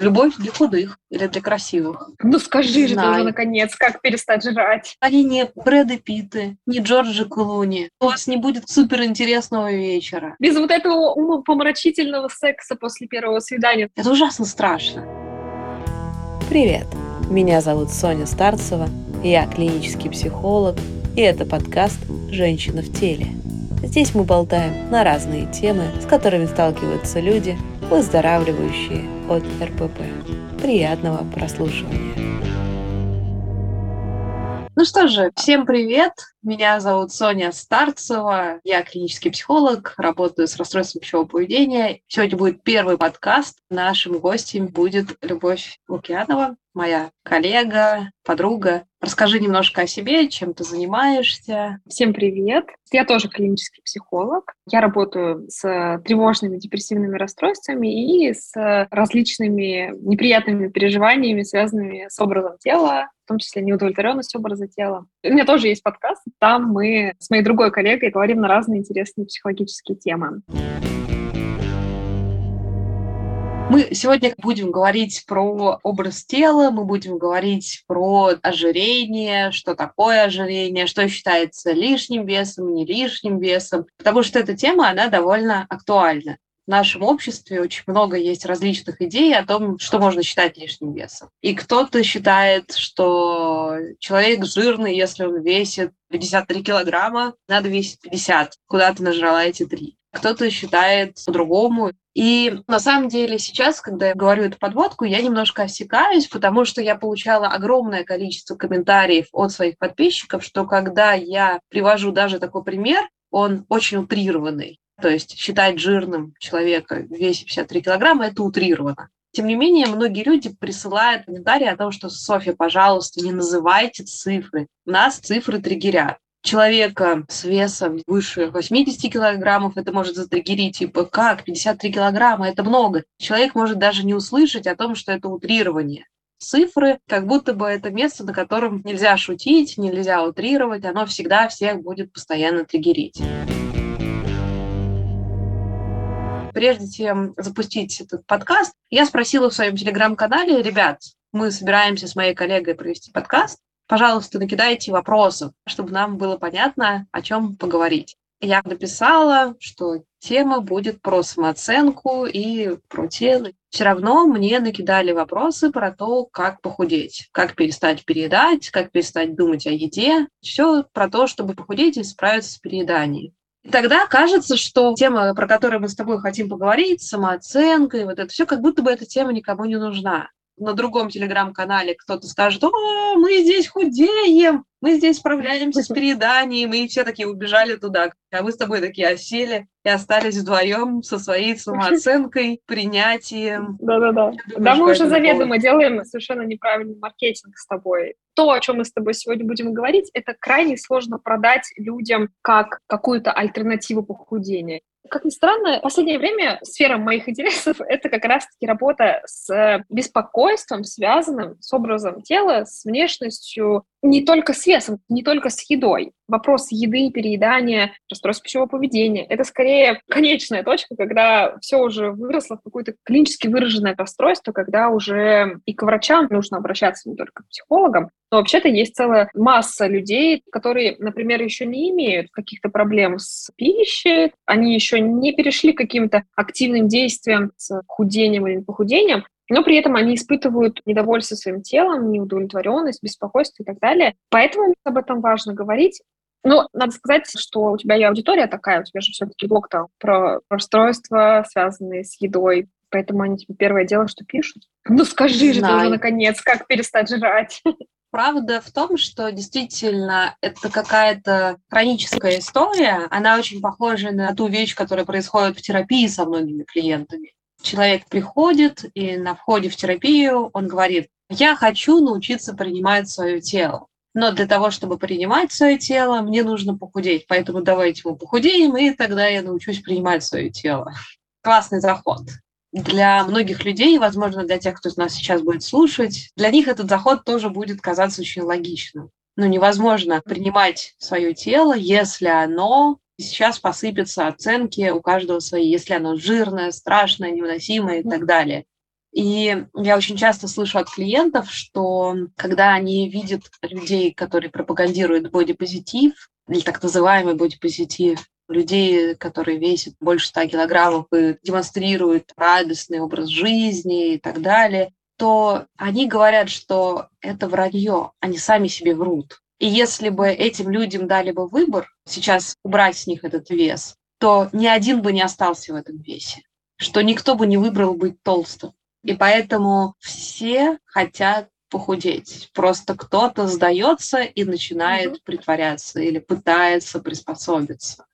Любовь для худых или для красивых? Ну скажи же ты уже наконец, как перестать жрать? Они не Брэды Питты, не Джорджи Клуни. У вас не будет суперинтересного вечера. Без вот этого умопомрачительного секса после первого свидания. Это ужасно страшно. Привет, меня зовут Соня Старцева, я клинический психолог, и это подкаст «Женщина в теле». Здесь мы болтаем на разные темы, с которыми сталкиваются люди, выздоравливающие от РПП. Приятного прослушивания. Ну что же, всем привет! Меня зовут Соня Старцева, я клинический психолог, работаю с расстройством пищевого поведения. Сегодня будет первый подкаст. Нашим гостем будет Любовь Лукьянова, моя коллега, подруга. Расскажи немножко о себе, чем ты занимаешься. Всем привет. Я тоже клинический психолог. Я работаю с тревожными депрессивными расстройствами и с различными неприятными переживаниями, связанными с образом тела, том числе неудовлетворенность образа тела. У меня тоже есть подкаст. Там мы с моей другой коллегой говорим на разные интересные психологические темы. Мы сегодня будем говорить про образ тела, мы будем говорить про ожирение, что такое ожирение, что считается лишним весом, не лишним весом, потому что эта тема, она довольно актуальна. Нашем обществе очень много есть различных идей о том, что можно считать лишним весом. И кто-то считает, что человек жирный, если он весит 53 килограмма, надо весить 50. Куда ты нажрала эти три? кто-то считает по-другому. И на самом деле сейчас, когда я говорю эту подводку, я немножко осекаюсь, потому что я получала огромное количество комментариев от своих подписчиков, что когда я привожу даже такой пример, он очень утрированный. То есть считать жирным человека в весе 53 килограмма – это утрировано. Тем не менее, многие люди присылают комментарии о том, что «Софья, пожалуйста, не называйте цифры. Нас цифры триггерят» человека с весом выше 80 килограммов, это может затриггерить, типа, как, 53 килограмма, это много. Человек может даже не услышать о том, что это утрирование. Цифры, как будто бы это место, на котором нельзя шутить, нельзя утрировать, оно всегда всех будет постоянно триггерить. Прежде чем запустить этот подкаст, я спросила в своем телеграм-канале, ребят, мы собираемся с моей коллегой провести подкаст, пожалуйста, накидайте вопросов, чтобы нам было понятно, о чем поговорить. Я написала, что тема будет про самооценку и про тело. Все равно мне накидали вопросы про то, как похудеть, как перестать переедать, как перестать думать о еде. Все про то, чтобы похудеть и справиться с перееданием. И тогда кажется, что тема, про которую мы с тобой хотим поговорить, самооценка и вот это все, как будто бы эта тема никому не нужна на другом телеграм-канале кто-то скажет, о, мы здесь худеем, мы здесь справляемся с перееданием, и все такие убежали туда. А мы с тобой такие осели и остались вдвоем со своей самооценкой, принятием. Да-да-да. Да, мы уже заведомо делаем совершенно неправильный маркетинг с тобой. То, о чем мы с тобой сегодня будем говорить, это крайне сложно продать людям как какую-то альтернативу похудения. Как ни странно, в последнее время сфера моих интересов — это как раз-таки работа с беспокойством, связанным с образом тела, с внешностью, не только с весом, не только с едой. Вопрос еды, переедания, расстройств пищевого поведения — это скорее конечная точка, когда все уже выросло в какое-то клинически выраженное расстройство, когда уже и к врачам нужно обращаться не только к психологам, но вообще-то есть целая масса людей, которые, например, еще не имеют каких-то проблем с пищей, они еще не перешли к каким-то активным действиям с худением или похудением, но при этом они испытывают недовольство своим телом, неудовлетворенность, беспокойство и так далее. Поэтому об этом важно говорить. Ну, надо сказать, что у тебя и аудитория такая, у тебя же все-таки блог там про расстройства, связанные с едой, поэтому они тебе первое дело, что пишут. Ну скажи же ты уже наконец, как перестать жрать. Правда в том, что действительно это какая-то хроническая история. Она очень похожа на ту вещь, которая происходит в терапии со многими клиентами. Человек приходит, и на входе в терапию он говорит, я хочу научиться принимать свое тело. Но для того, чтобы принимать свое тело, мне нужно похудеть. Поэтому давайте мы похудеем, и тогда я научусь принимать свое тело. Классный заход. Для многих людей, возможно, для тех, кто нас сейчас будет слушать, для них этот заход тоже будет казаться очень логичным. Но невозможно принимать свое тело, если оно сейчас посыпятся оценки у каждого свои, если оно жирное, страшное, невыносимое и так далее. И я очень часто слышу от клиентов, что когда они видят людей, которые пропагандируют бодипозитив, или так называемый бодипозитив, людей, которые весят больше 100 килограммов и демонстрируют радостный образ жизни и так далее, то они говорят, что это вранье, они сами себе врут. И если бы этим людям дали бы выбор сейчас убрать с них этот вес, то ни один бы не остался в этом весе, что никто бы не выбрал быть толстым. И поэтому все хотят похудеть. Просто кто-то сдается и начинает mm-hmm. притворяться или пытается приспособиться.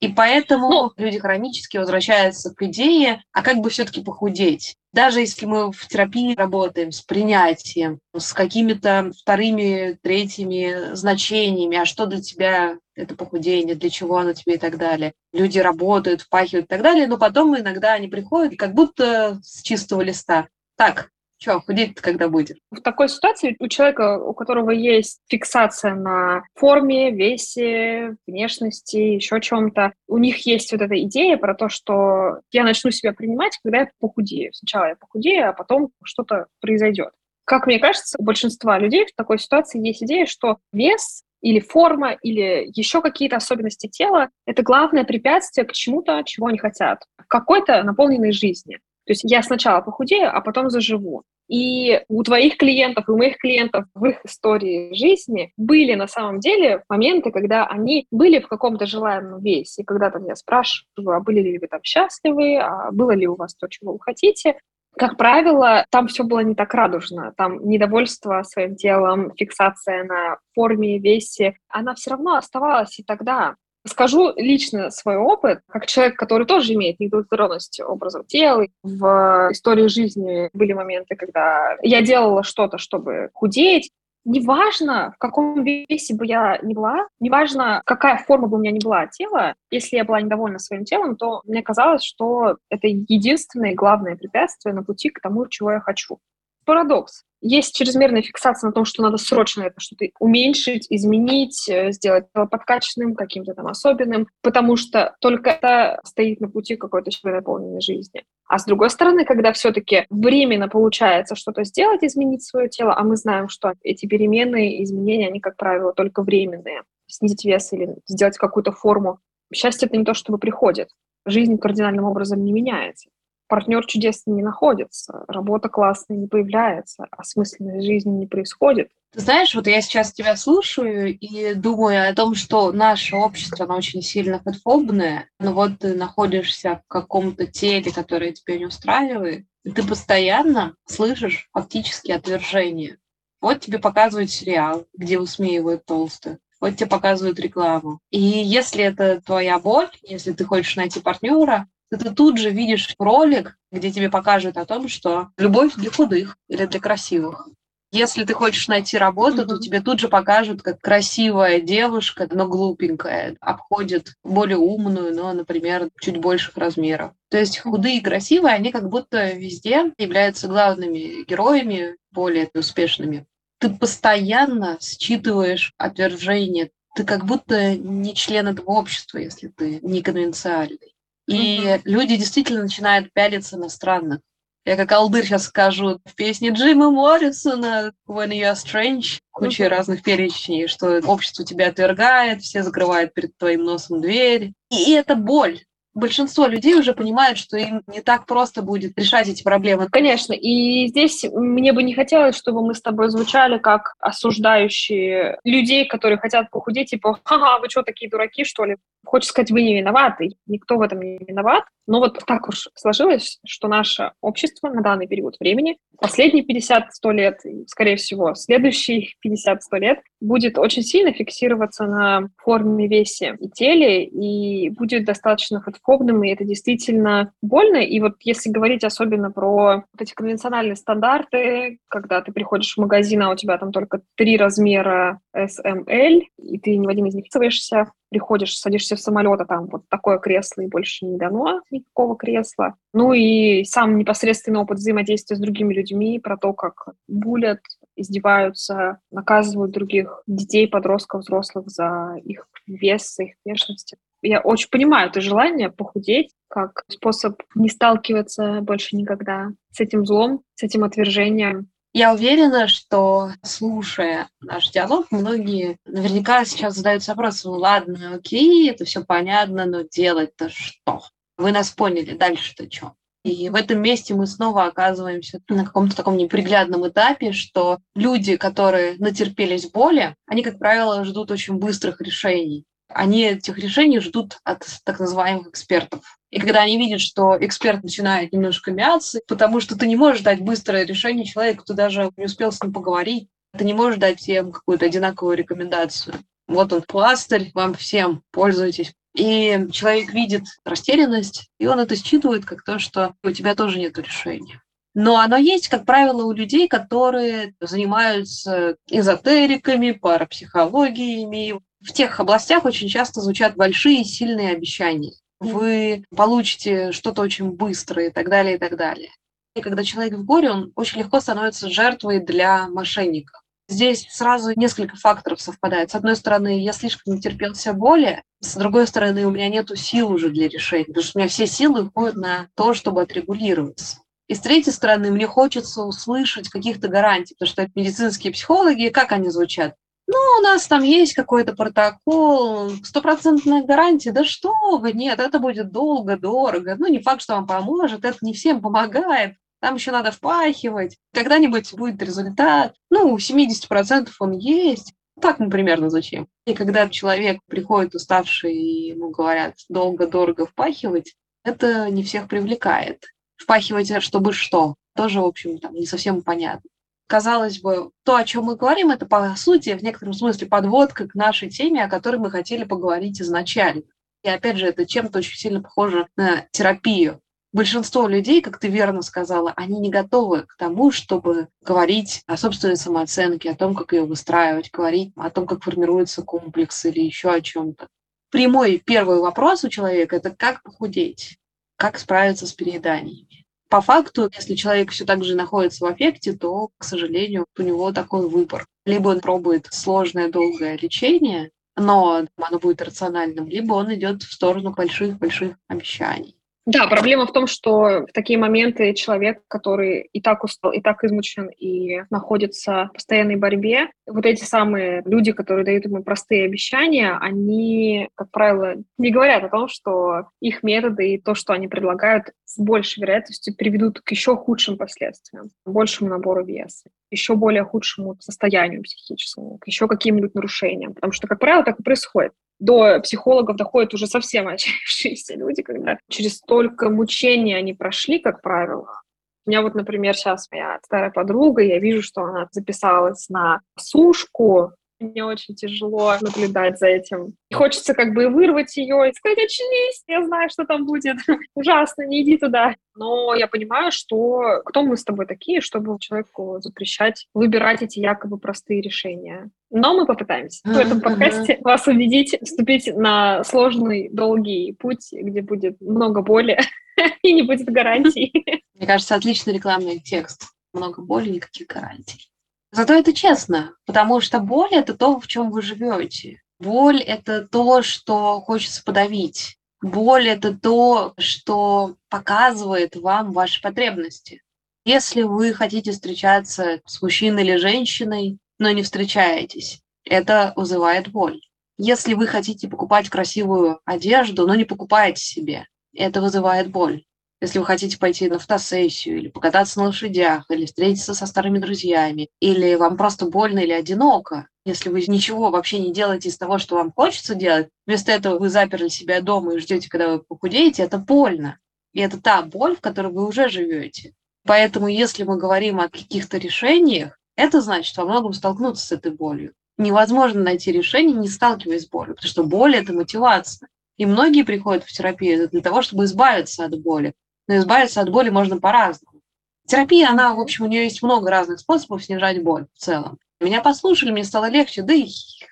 И поэтому ну, люди хронически возвращаются к идее, а как бы все-таки похудеть? Даже если мы в терапии работаем с принятием, с какими-то вторыми, третьими значениями, а что для тебя это похудение, для чего оно тебе и так далее. Люди работают, впахивают и так далее, но потом иногда они приходят как будто с чистого листа. Так, что, худеть когда будет? В такой ситуации у человека, у которого есть фиксация на форме, весе, внешности, еще чем-то, у них есть вот эта идея про то, что я начну себя принимать, когда я похудею. Сначала я похудею, а потом что-то произойдет. Как мне кажется, у большинства людей в такой ситуации есть идея, что вес или форма, или еще какие-то особенности тела — это главное препятствие к чему-то, чего они хотят, к какой-то наполненной жизни. То есть я сначала похудею, а потом заживу. И у твоих клиентов, и у моих клиентов в их истории жизни были на самом деле моменты, когда они были в каком-то желаемом весе. И когда там я спрашиваю, а были ли вы там счастливы, а было ли у вас то, чего вы хотите, как правило, там все было не так радужно. Там недовольство своим телом, фиксация на форме, весе, она все равно оставалась и тогда. Скажу лично свой опыт, как человек, который тоже имеет неудовлетворенность образом тела. В истории жизни были моменты, когда я делала что-то, чтобы худеть. Неважно, в каком весе бы я ни была, неважно, какая форма бы у меня ни была тела, если я была недовольна своим телом, то мне казалось, что это единственное и главное препятствие на пути к тому, чего я хочу. Парадокс есть чрезмерная фиксация на том, что надо срочно это что-то уменьшить, изменить, э, сделать подкачанным, каким-то там особенным, потому что только это стоит на пути какой-то наполненной жизни. А с другой стороны, когда все-таки временно получается что-то сделать, изменить свое тело, а мы знаем, что эти перемены, изменения, они, как правило, только временные. Снизить вес или сделать какую-то форму. Счастье — это не то, чтобы приходит. Жизнь кардинальным образом не меняется партнер чудесный не находится, работа классная не появляется, осмысленной жизни не происходит. Ты знаешь, вот я сейчас тебя слушаю и думаю о том, что наше общество, оно очень сильно подфобное, но вот ты находишься в каком-то теле, которое тебя не устраивает, и ты постоянно слышишь фактически отвержение. Вот тебе показывают сериал, где высмеивают толстых, вот тебе показывают рекламу. И если это твоя боль, если ты хочешь найти партнера, ты тут же видишь ролик, где тебе покажут о том, что любовь для худых или для красивых. Если ты хочешь найти работу, mm-hmm. то тебе тут же покажут, как красивая девушка, но глупенькая, обходит более умную, но, например, чуть больших размеров. То есть худые и красивые, они как будто везде являются главными героями, более успешными. Ты постоянно считываешь отвержение. Ты как будто не член этого общества, если ты не конвенциальный. И mm-hmm. люди действительно начинают пялиться на странных. Я как алдыр сейчас скажу в песне Джима Моррисона «When You Are Strange» куча mm-hmm. разных перечней, что общество тебя отвергает, все закрывают перед твоим носом дверь. И это боль большинство людей уже понимают, что им не так просто будет решать эти проблемы. Конечно, и здесь мне бы не хотелось, чтобы мы с тобой звучали как осуждающие людей, которые хотят похудеть, типа, ага, вы что, такие дураки, что ли? Хочется сказать, вы не виноваты, никто в этом не виноват. Но вот так уж сложилось, что наше общество на данный период времени, последние 50-100 лет, скорее всего, следующие 50-100 лет, будет очень сильно фиксироваться на форме, весе и теле, и будет достаточно фотофобным, и это действительно больно. И вот если говорить особенно про вот эти конвенциональные стандарты, когда ты приходишь в магазин, а у тебя там только три размера SML, и ты ни в один из них вписываешься, приходишь, садишься в самолет, а там вот такое кресло, и больше не дано никакого кресла. Ну и сам непосредственный опыт взаимодействия с другими людьми, про то, как булят, издеваются, наказывают других детей, подростков, взрослых за их вес, за их внешность. Я очень понимаю это желание похудеть как способ не сталкиваться больше никогда с этим злом, с этим отвержением. Я уверена, что, слушая наш диалог, многие наверняка сейчас задаются вопросом, ну ладно, окей, это все понятно, но делать-то что? Вы нас поняли, дальше-то что? И в этом месте мы снова оказываемся на каком-то таком неприглядном этапе, что люди, которые натерпелись боли, они, как правило, ждут очень быстрых решений. Они этих решений ждут от так называемых экспертов. И когда они видят, что эксперт начинает немножко мяться, потому что ты не можешь дать быстрое решение человеку, кто даже не успел с ним поговорить, ты не можешь дать всем какую-то одинаковую рекомендацию. Вот он пластырь, вам всем пользуйтесь. И человек видит растерянность, и он это считывает как то, что у тебя тоже нет решения. Но оно есть, как правило, у людей, которые занимаются эзотериками, парапсихологиями. В тех областях очень часто звучат большие, сильные обещания. Вы получите что-то очень быстро и так далее, и так далее. И когда человек в горе, он очень легко становится жертвой для мошенников. Здесь сразу несколько факторов совпадает. С одной стороны, я слишком натерпелся боли, с другой стороны, у меня нет сил уже для решения, потому что у меня все силы уходят на то, чтобы отрегулироваться. И с третьей стороны, мне хочется услышать каких-то гарантий, потому что медицинские психологи, как они звучат? Ну, у нас там есть какой-то протокол, стопроцентная гарантия. Да что вы, нет, это будет долго, дорого. Ну, не факт, что вам поможет, это не всем помогает там еще надо впахивать, когда-нибудь будет результат. Ну, у 70% он есть. Так мы примерно зачем. И когда человек приходит уставший, и ему говорят долго-дорого впахивать, это не всех привлекает. Впахивать, чтобы что? Тоже, в общем, там не совсем понятно. Казалось бы, то, о чем мы говорим, это, по сути, в некотором смысле подводка к нашей теме, о которой мы хотели поговорить изначально. И опять же, это чем-то очень сильно похоже на терапию большинство людей, как ты верно сказала, они не готовы к тому, чтобы говорить о собственной самооценке, о том, как ее выстраивать, говорить о том, как формируется комплекс или еще о чем-то. Прямой первый вопрос у человека – это как похудеть, как справиться с перееданиями. По факту, если человек все так же находится в аффекте, то, к сожалению, у него такой выбор. Либо он пробует сложное, долгое лечение, но оно будет рациональным, либо он идет в сторону больших-больших обещаний. Да, проблема в том, что в такие моменты человек, который и так устал, и так измучен, и находится в постоянной борьбе, вот эти самые люди, которые дают ему простые обещания, они, как правило, не говорят о том, что их методы и то, что они предлагают, с большей вероятностью приведут к еще худшим последствиям, большему набору веса, еще более худшему состоянию психическому, к еще каким-нибудь нарушениям. Потому что, как правило, так и происходит до психологов доходят уже совсем отчаявшиеся люди, когда через столько мучений они прошли, как правило. У меня вот, например, сейчас моя старая подруга, я вижу, что она записалась на сушку, мне очень тяжело наблюдать за этим. И хочется как бы вырвать ее и сказать, очнись, я знаю, что там будет. Ужасно, не иди туда. Но я понимаю, что кто мы с тобой такие, чтобы человеку запрещать выбирать эти якобы простые решения. Но мы попытаемся в этом подкасте вас убедить вступить на сложный, долгий путь, где будет много боли и не будет гарантий. Мне кажется, отличный рекламный текст. Много боли, никаких гарантий. Зато это честно, потому что боль – это то, в чем вы живете. Боль – это то, что хочется подавить. Боль – это то, что показывает вам ваши потребности. Если вы хотите встречаться с мужчиной или женщиной, но не встречаетесь, это вызывает боль. Если вы хотите покупать красивую одежду, но не покупаете себе, это вызывает боль. Если вы хотите пойти на фотосессию, или покататься на лошадях, или встретиться со старыми друзьями, или вам просто больно или одиноко, если вы ничего вообще не делаете из того, что вам хочется делать, вместо этого вы заперли себя дома и ждете, когда вы похудеете, это больно. И это та боль, в которой вы уже живете. Поэтому, если мы говорим о каких-то решениях, это значит во многом столкнуться с этой болью. Невозможно найти решение, не сталкиваясь с болью, потому что боль – это мотивация. И многие приходят в терапию для того, чтобы избавиться от боли но избавиться от боли можно по-разному. Терапия, она, в общем, у нее есть много разных способов снижать боль в целом. Меня послушали, мне стало легче, да и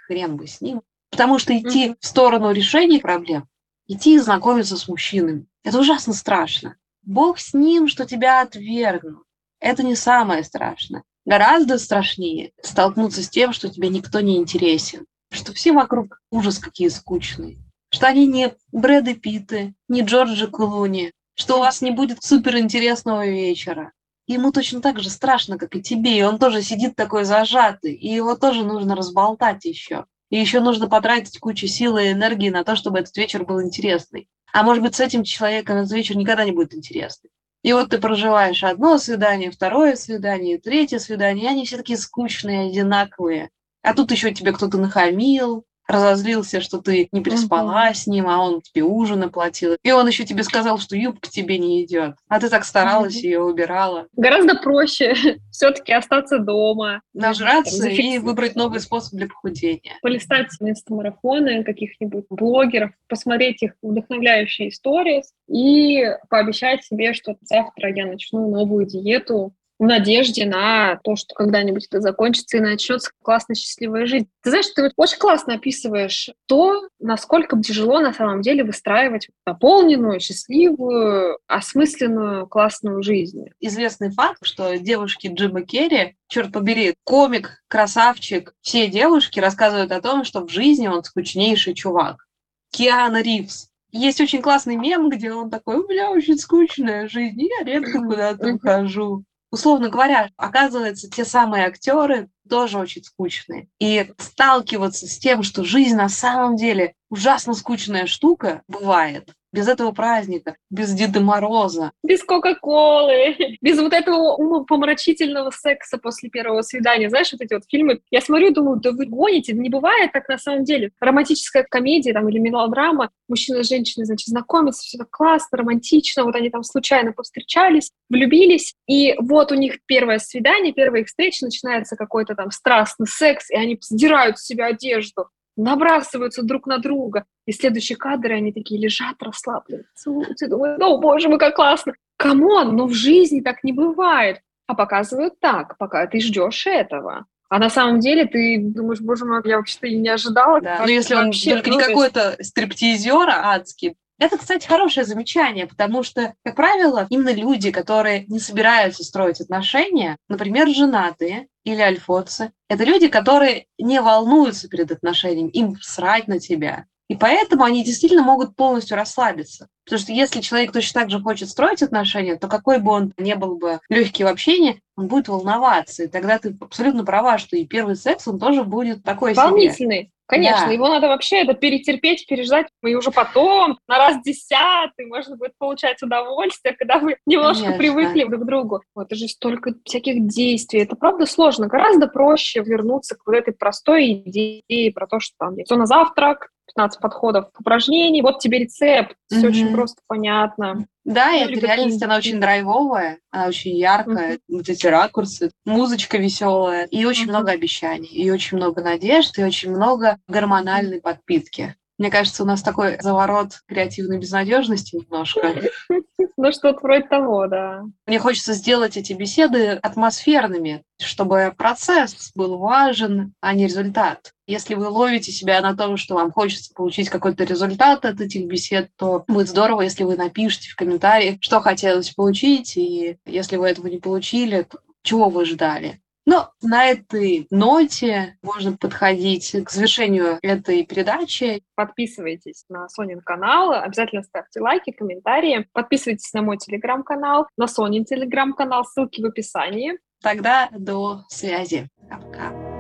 хрен бы с ним. Потому что идти в сторону решения проблем, идти и знакомиться с мужчинами, это ужасно страшно. Бог с ним, что тебя отвергнут. Это не самое страшное. Гораздо страшнее столкнуться с тем, что тебе никто не интересен, что все вокруг ужас какие скучные, что они не Брэды Питты, не Джорджи Клуни, что у вас не будет суперинтересного вечера. Ему точно так же страшно, как и тебе, и он тоже сидит такой зажатый, и его тоже нужно разболтать еще. И еще нужно потратить кучу сил и энергии на то, чтобы этот вечер был интересный. А может быть, с этим человеком этот вечер никогда не будет интересный. И вот ты проживаешь одно свидание, второе свидание, третье свидание, и они все такие скучные, одинаковые. А тут еще тебе кто-то нахамил, разозлился, что ты не переспала uh-huh. с ним, а он тебе ужин оплатил. И он еще тебе сказал, что юбка тебе не идет. А ты так старалась, uh-huh. ее убирала. Гораздо проще все-таки остаться дома. Нажраться там, и выбрать новый способ для похудения. Полистать инстамарафоны каких-нибудь блогеров, посмотреть их вдохновляющие истории и пообещать себе, что завтра я начну новую диету, в надежде на то, что когда-нибудь это закончится и начнется классная счастливая жизнь. Ты знаешь, ты вот очень классно описываешь то, насколько тяжело на самом деле выстраивать наполненную, счастливую, осмысленную, классную жизнь. Известный факт, что девушки Джима Керри, черт побери, комик, красавчик, все девушки рассказывают о том, что в жизни он скучнейший чувак. Киана Ривз, есть очень классный мем, где он такой, у меня очень скучная жизнь, я редко куда-то ухожу условно говоря, оказывается, те самые актеры тоже очень скучные. И сталкиваться с тем, что жизнь на самом деле ужасно скучная штука, бывает без этого праздника, без Деда Мороза. Без Кока-Колы, без вот этого умопомрачительного секса после первого свидания. Знаешь, вот эти вот фильмы, я смотрю думаю, да вы гоните, не бывает так на самом деле. Романтическая комедия там или мелодрама, мужчина и женщина, значит, знакомятся, все так классно, романтично, вот они там случайно повстречались, влюбились, и вот у них первое свидание, первая их встреча, начинается какой-то там страстный секс, и они сдирают с себя одежду, набрасываются друг на друга. И следующие кадры, они такие лежат расслабленные, целуются, ну, боже мой, как классно. Come on, но в жизни так не бывает. А показывают так, пока ты ждешь этого. А на самом деле ты думаешь, боже мой, я вообще-то и не ожидала. Да. Ну, если он вообще, только ну, не какой-то стриптизер адский, это, кстати, хорошее замечание, потому что, как правило, именно люди, которые не собираются строить отношения, например, женатые или альфонсы, это люди, которые не волнуются перед отношениями, им срать на тебя. И поэтому они действительно могут полностью расслабиться. Потому что если человек точно так же хочет строить отношения, то какой бы он ни был бы легкий в общении, он будет волноваться. И тогда ты абсолютно права, что и первый секс, он тоже будет такой Волнительный. Конечно, да. его надо вообще это перетерпеть, переждать, и уже потом, на раз десятый, можно будет получать удовольствие, когда вы немножко Конечно. привыкли друг к другу. Вот, это же столько всяких действий. Это правда сложно. Гораздо проще вернуться к вот этой простой идее про то, что там все на завтрак, 15 подходов упражнений, вот тебе рецепт, все mm-hmm. очень просто понятно. Да, и эта реальность, она очень драйвовая, она очень яркая, mm-hmm. вот эти ракурсы, музычка веселая, и очень mm-hmm. много обещаний, и очень много надежд, и очень много гормональной подпитки. Мне кажется, у нас такой заворот креативной безнадежности немножко. Ну, что-то вроде того, да. Мне хочется сделать эти беседы атмосферными, чтобы процесс был важен, а не результат. Если вы ловите себя на том, что вам хочется получить какой-то результат от этих бесед, то будет здорово, если вы напишите в комментариях, что хотелось получить, и если вы этого не получили, то чего вы ждали. Но на этой ноте можно подходить к завершению этой передачи. Подписывайтесь на Сонин канал, обязательно ставьте лайки, комментарии. Подписывайтесь на мой телеграм-канал, на Сонин телеграм-канал, ссылки в описании. Тогда до связи. Пока.